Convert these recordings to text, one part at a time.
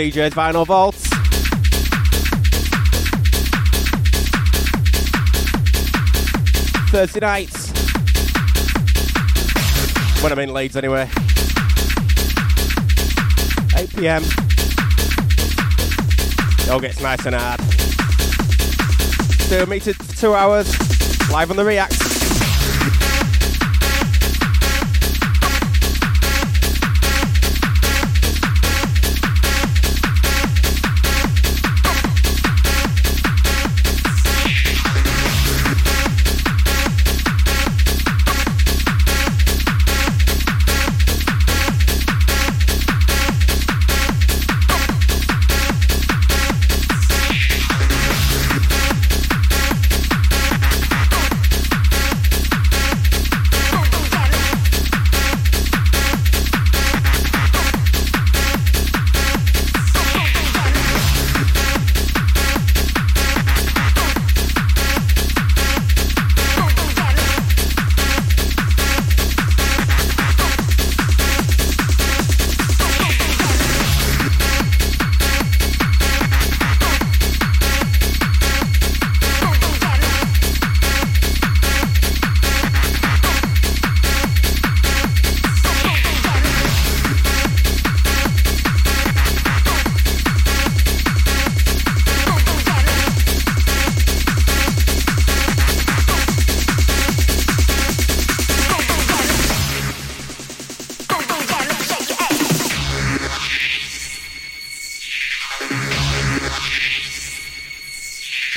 CJ's Vinyl Vaults. Thursday nights. When I'm in Leeds anyway. 8 pm. It all gets nice and hard. Do me to two hours. Live on the React.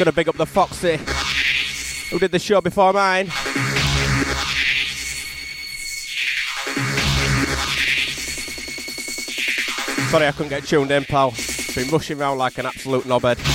Gonna big up the Foxy, who did the show before mine. Sorry I couldn't get tuned in, pal. Been rushing around like an absolute knobhead.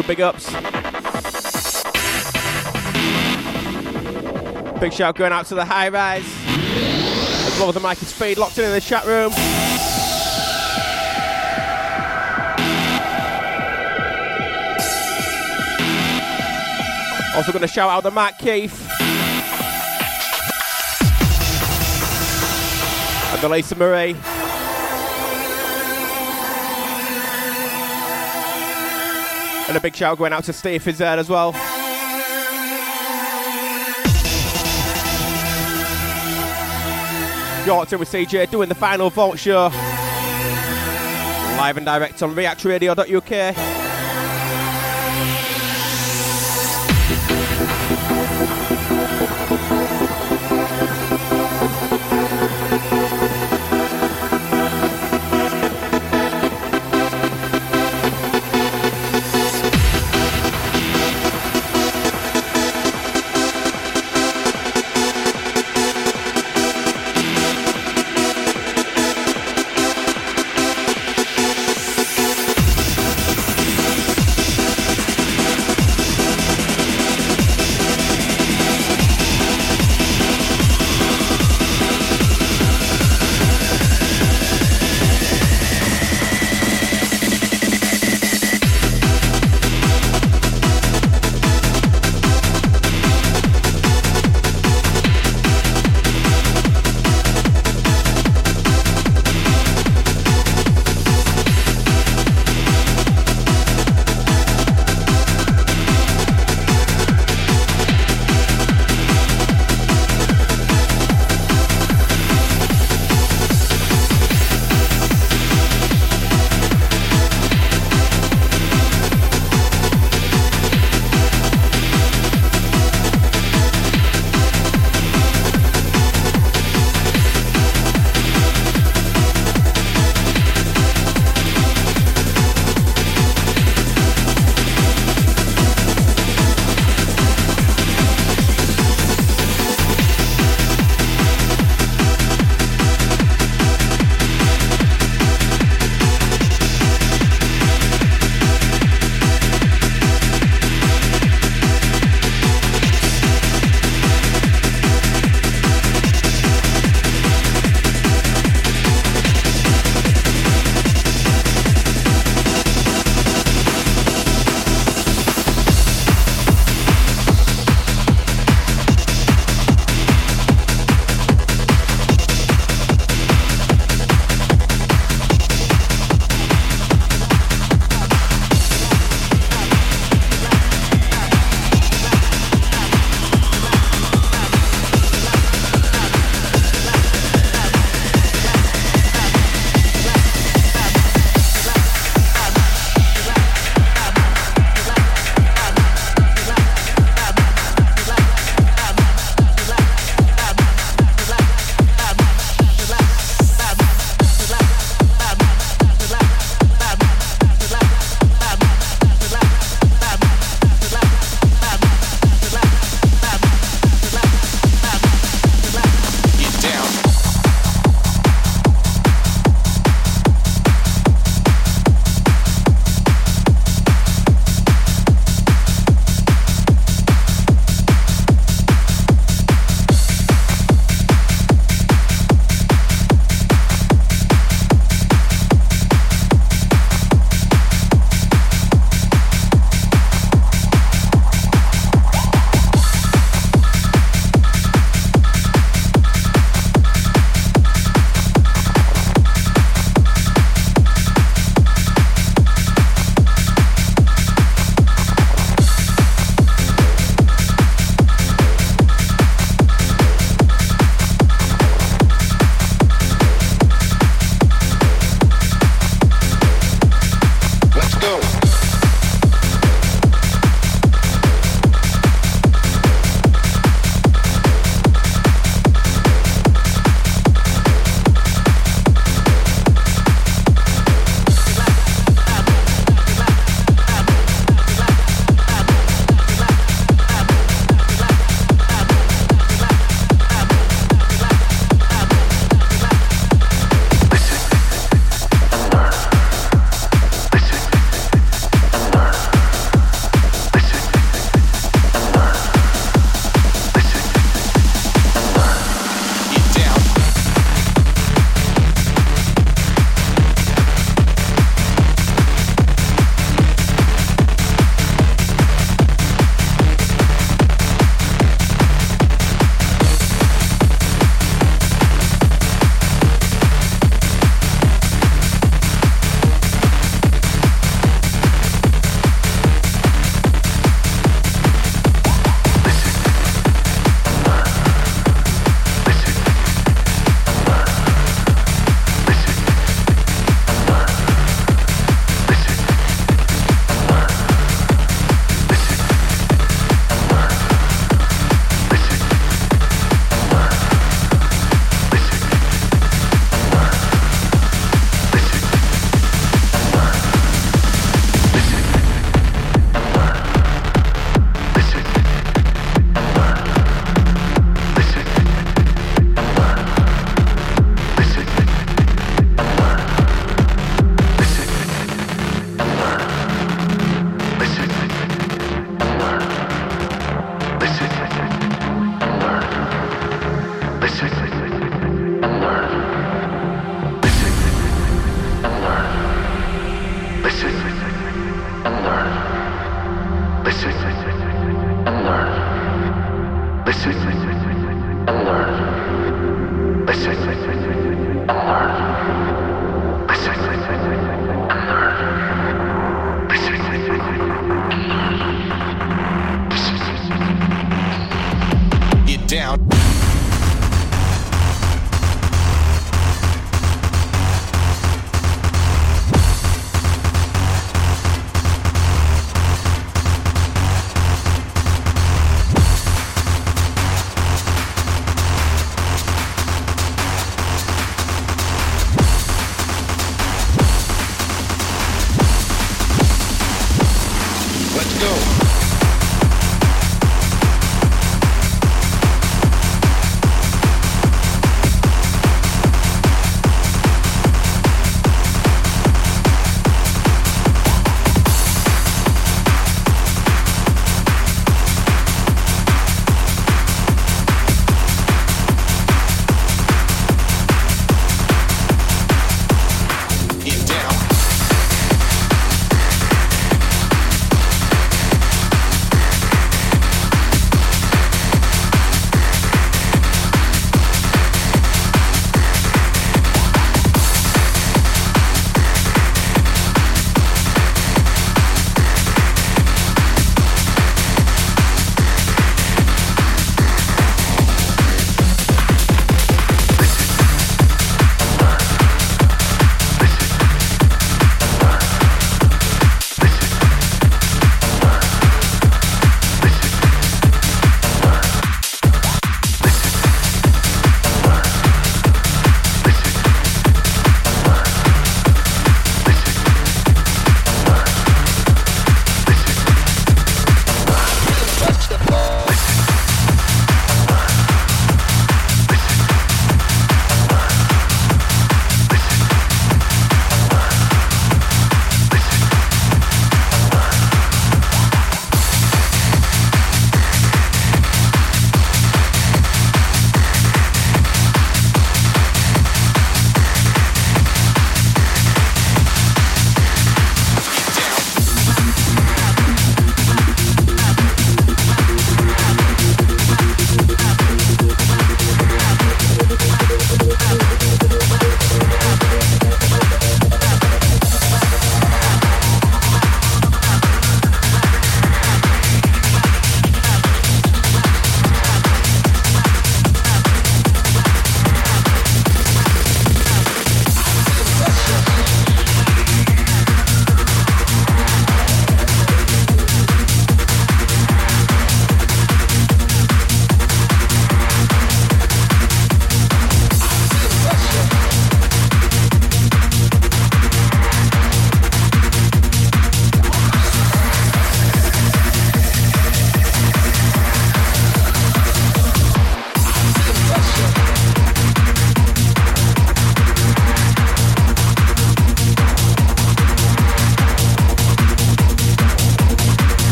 Big ups. Big shout going out to the high rise. As well as the Mikey Speed locked in in the chat room. Also going to shout out the Matt Keith. And the Lisa Marie. And a big shout going out to Steve Fizzard as well. Yorkton with CJ doing the final vault show. Live and direct on reactradio.uk.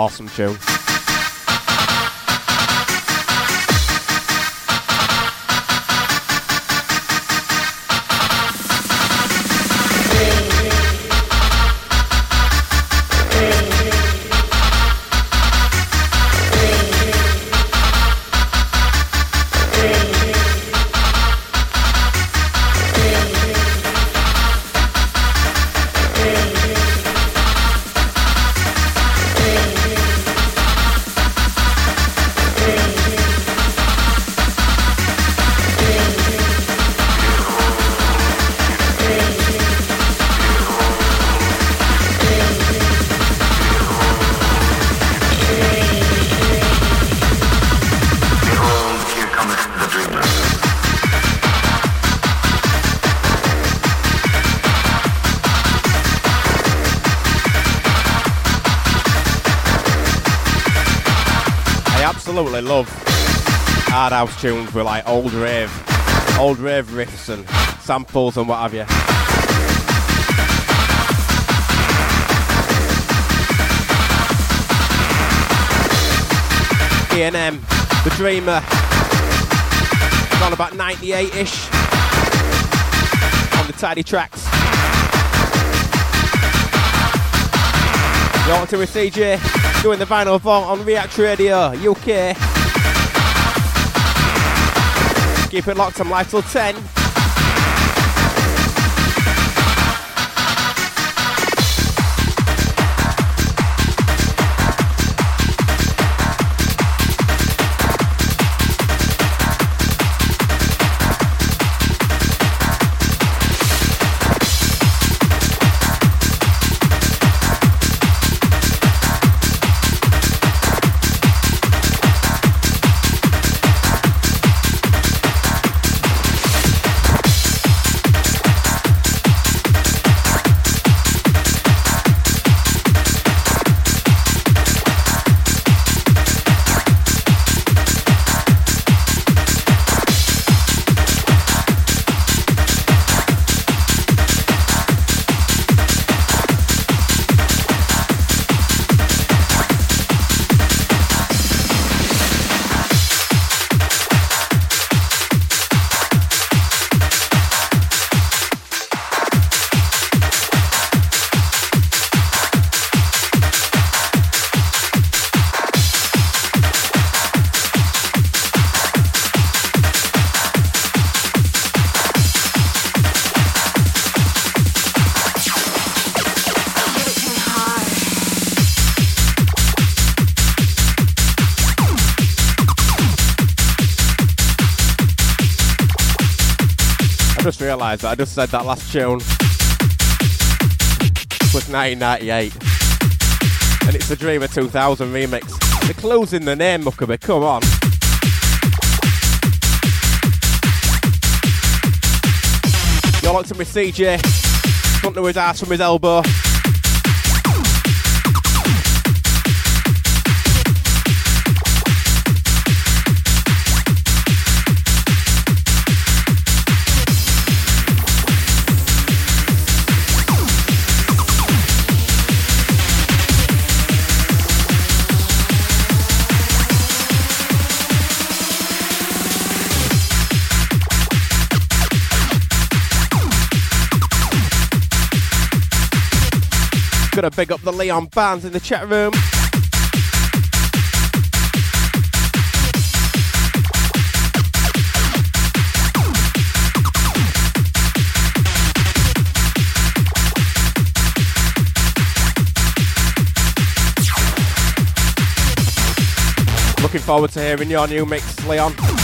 Awesome tune. Tunes were like old rave, old rave riffs and samples and what have you. E&M, The Dreamer, on about 98-ish on the Tidy Trax. You're on to with CJ doing the vinyl vault on React Radio UK. Keep it locked, I'm live till 10. Realised that I just said that last tune was 1998. And it's the Dreamer 2000 remix. The clue's in the name, Muckaby, come on. You're locked to me, CJ. To his ass from his elbow. Gotta big up the Leon Barnes in the chat room. Looking forward to hearing your new mix, Leon.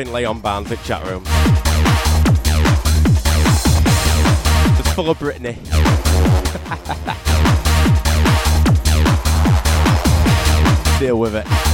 Having Leon Barnes in chat room. Just full of Britney. Deal with it.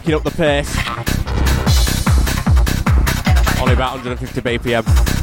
Picking up the pace. Only about 150 BPM.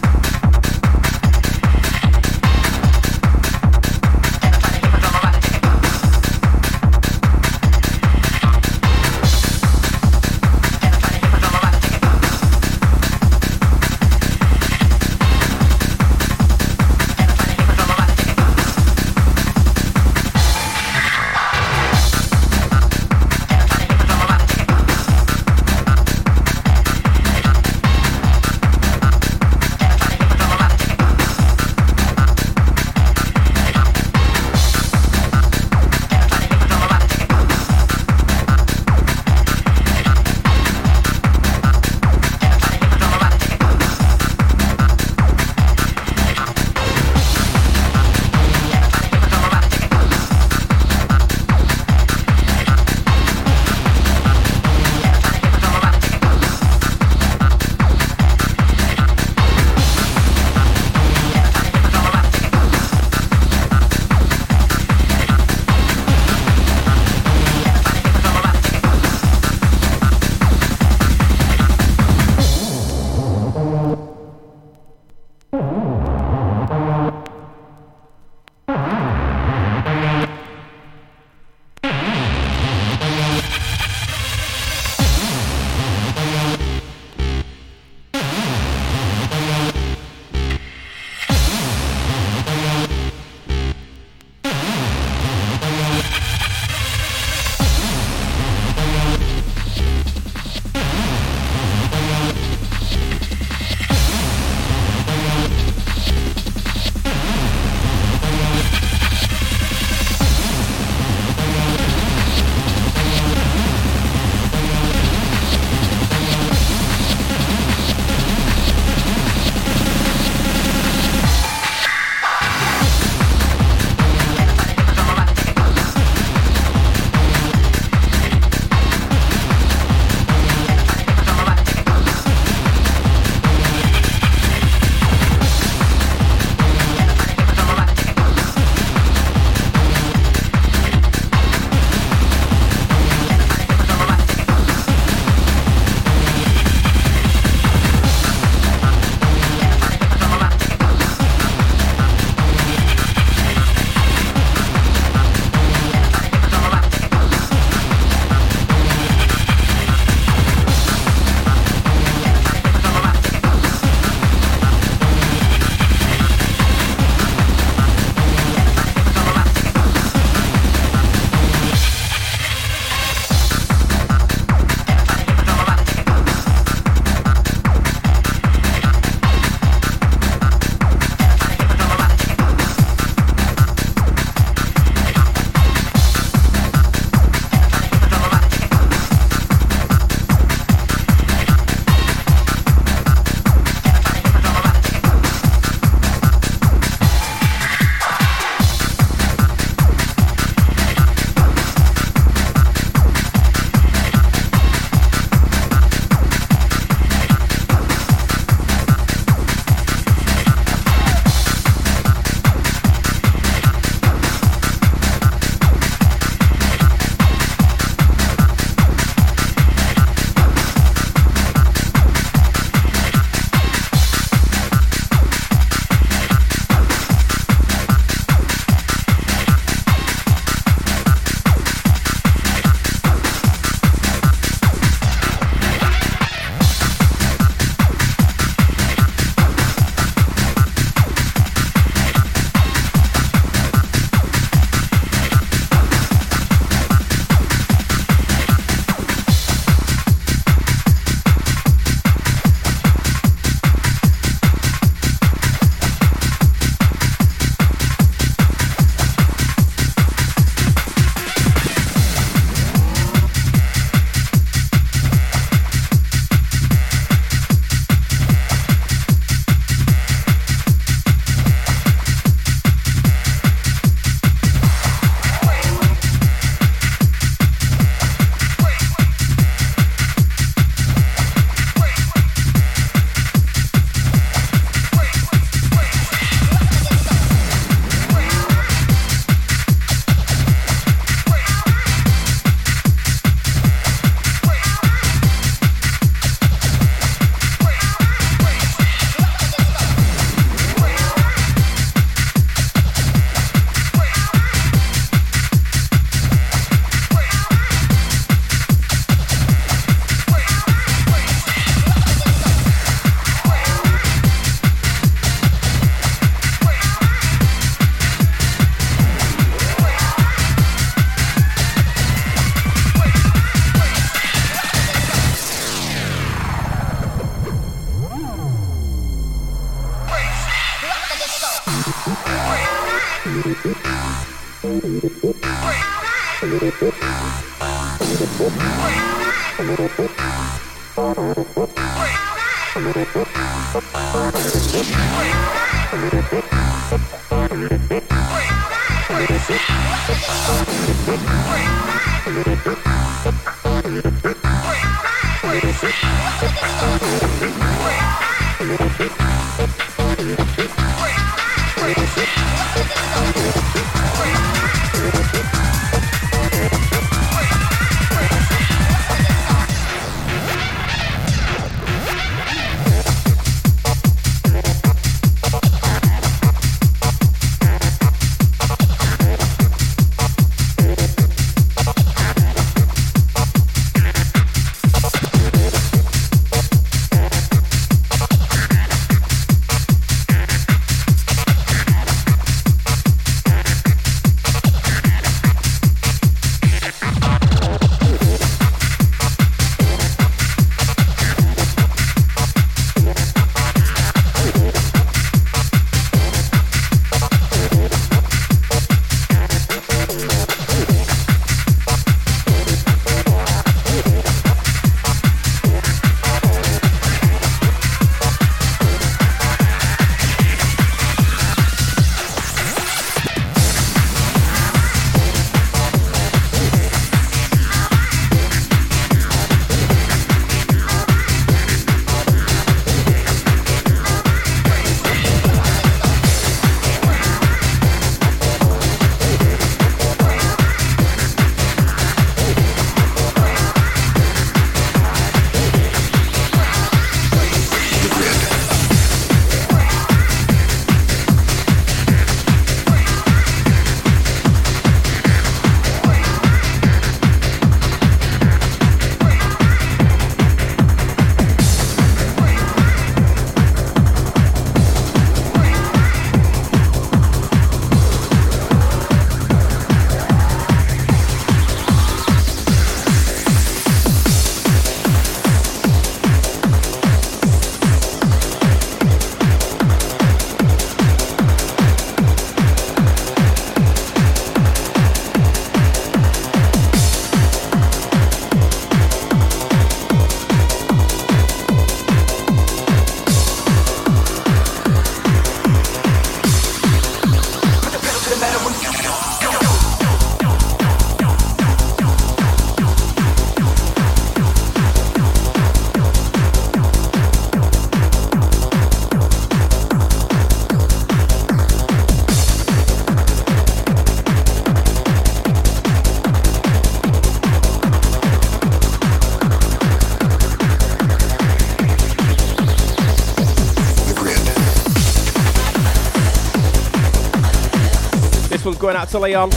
Going out to Leon.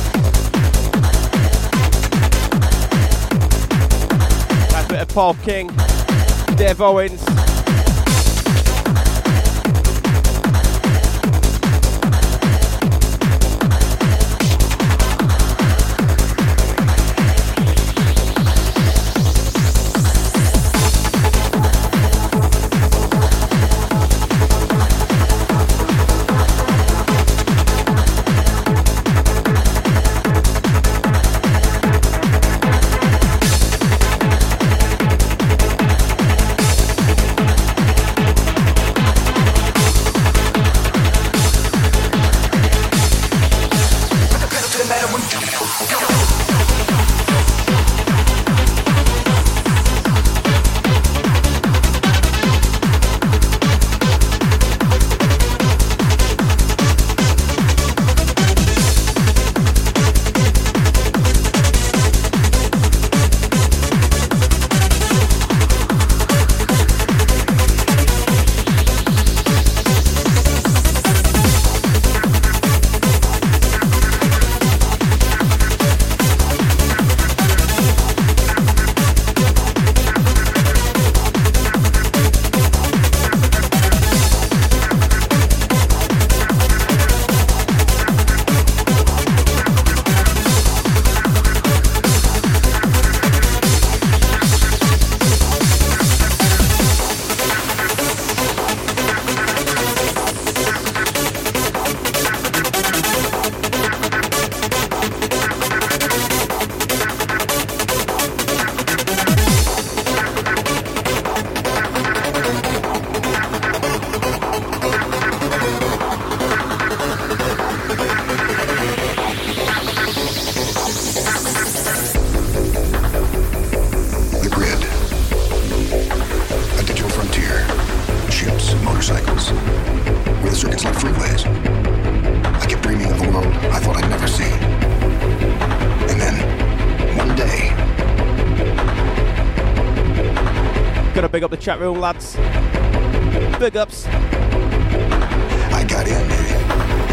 A bit of Paul King, Dave Owens. Chat room, lads. Big ups. I got in.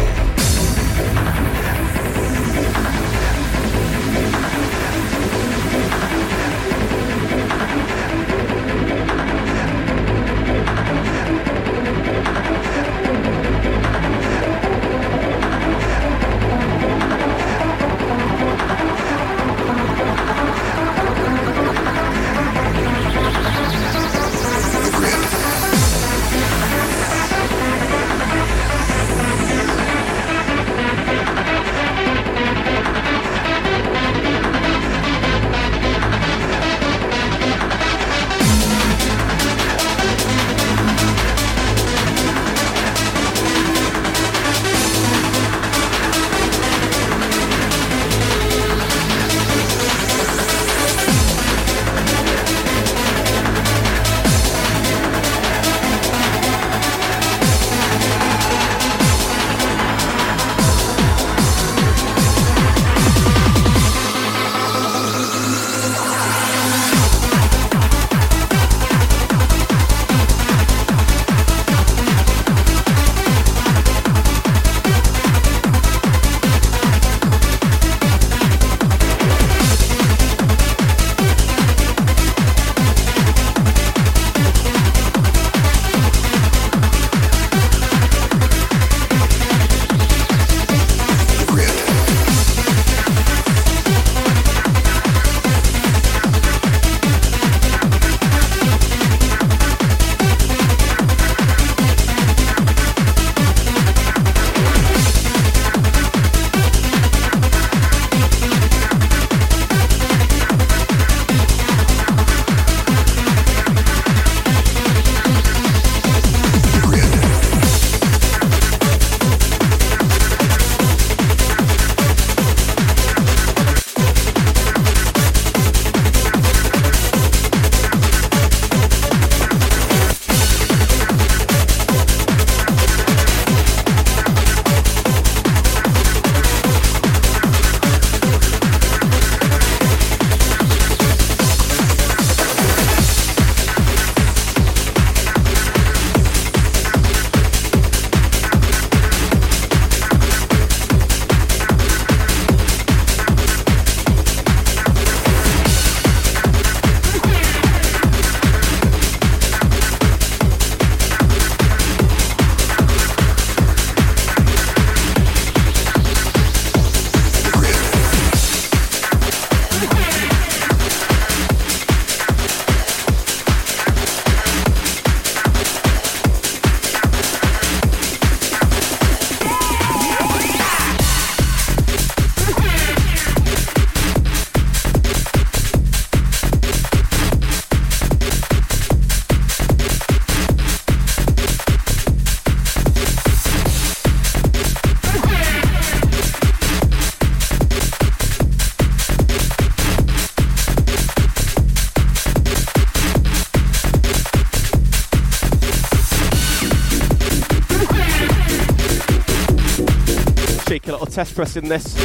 Test pressing this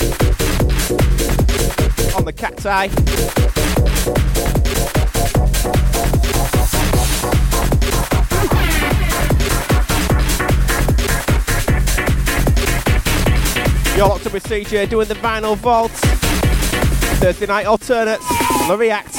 on the cacti. You're locked up with CJ doing the vinyl vault. Thursday night alternates on the React.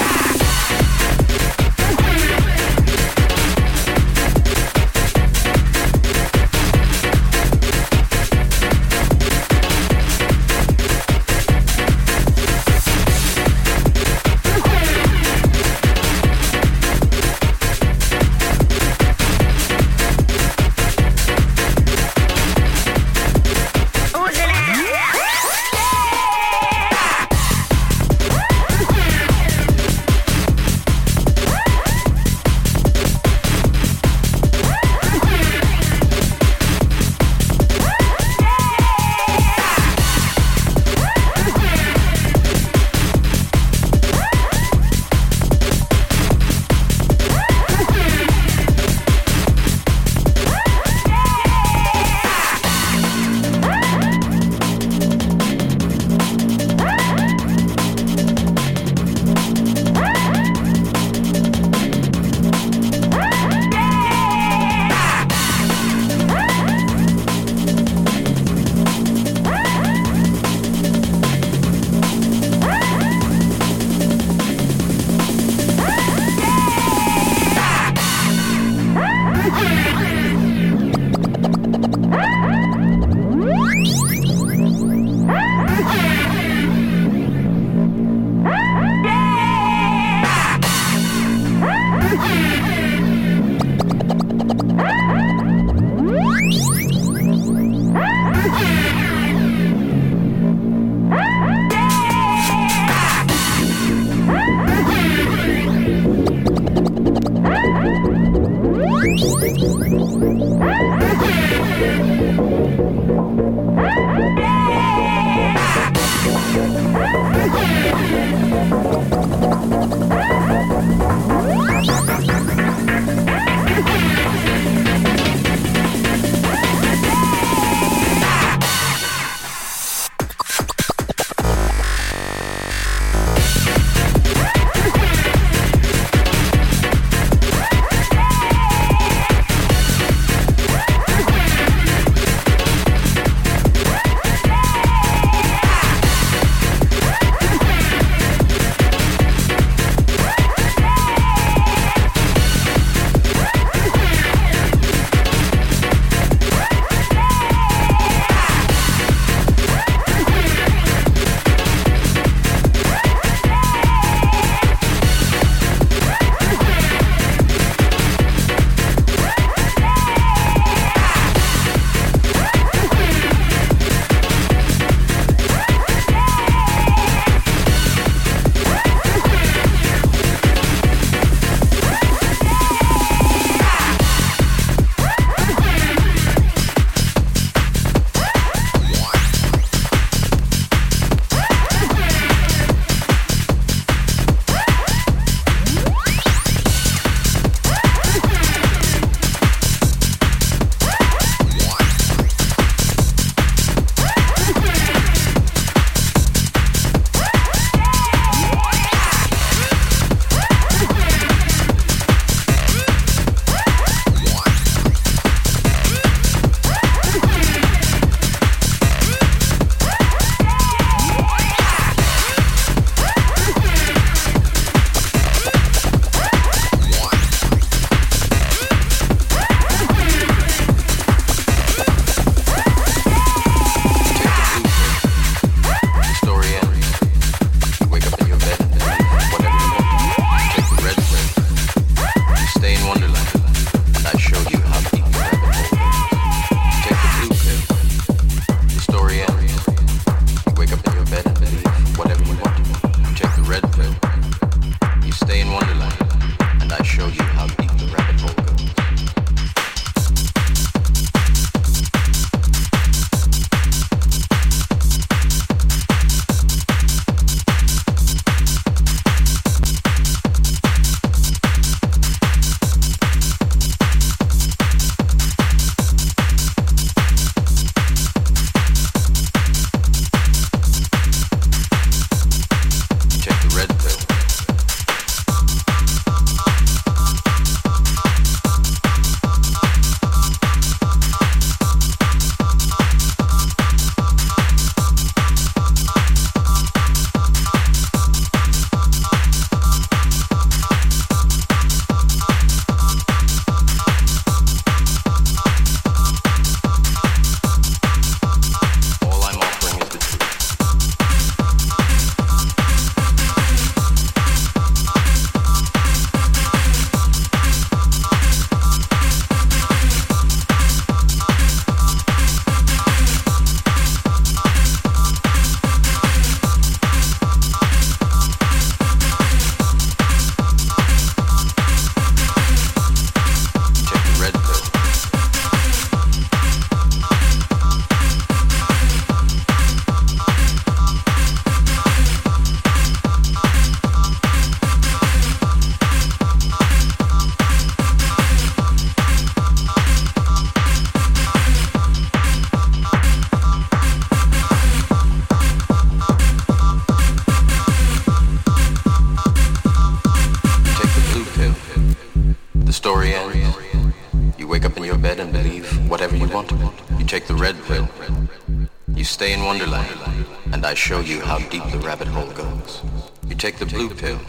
I show you how deep the rabbit hole goes. You take the blue pill.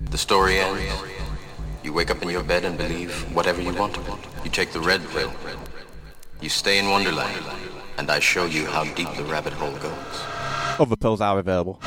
The story ends. You wake up in your bed and believe whatever you want. You take the red pill. You stay in Wonderland, and I show you how deep the rabbit hole goes. Other pills are available.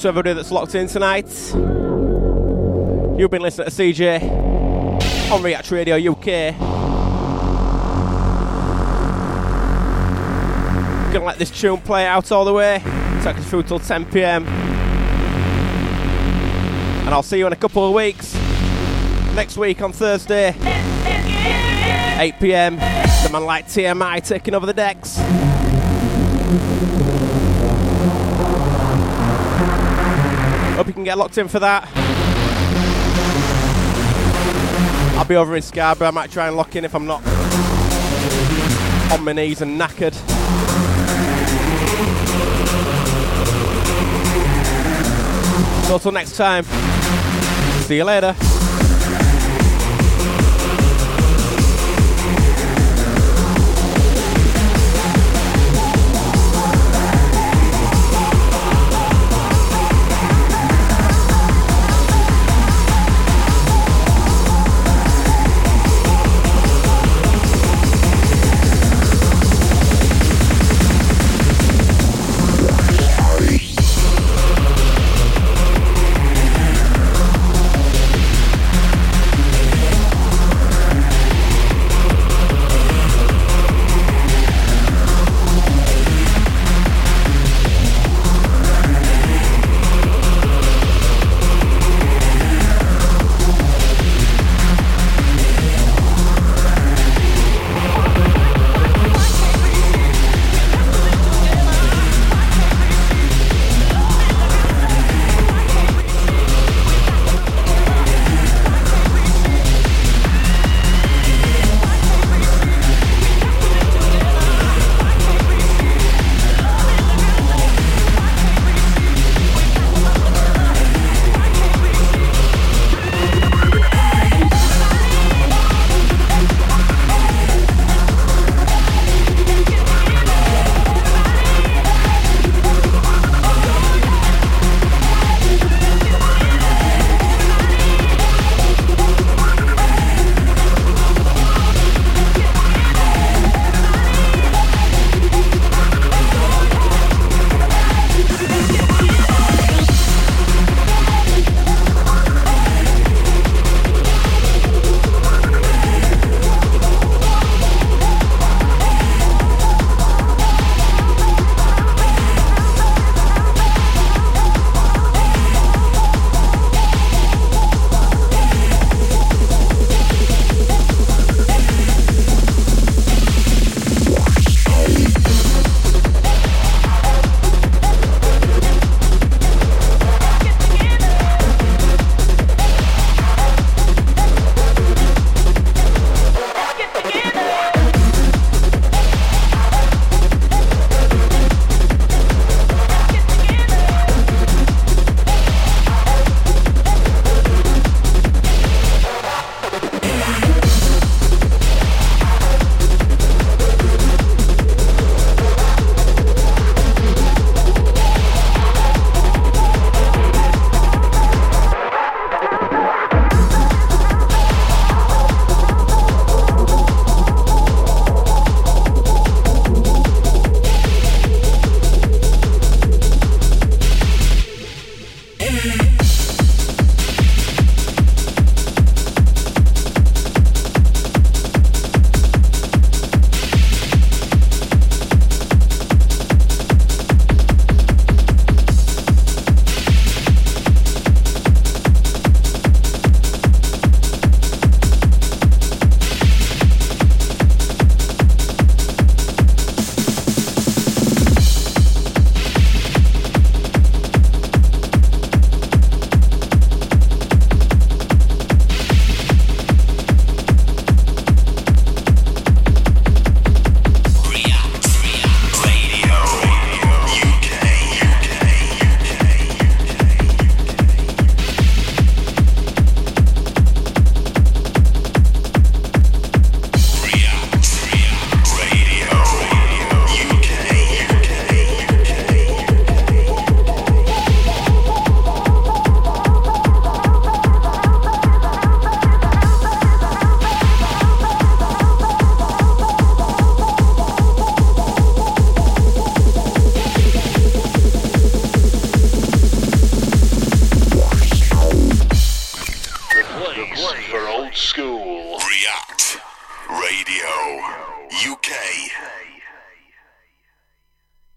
To everybody that's locked in tonight. You've been listening to CJ on React Radio UK. Gonna let this tune play out all the way. Take us through till 10 pm. And I'll see you in a couple of weeks. Next week on Thursday, 8 pm. The man like TMI taking over the decks. Can get locked in for that. I'll be over in Scarborough. I might try and lock in if I'm not on my knees and knackered. So until next time, see you later.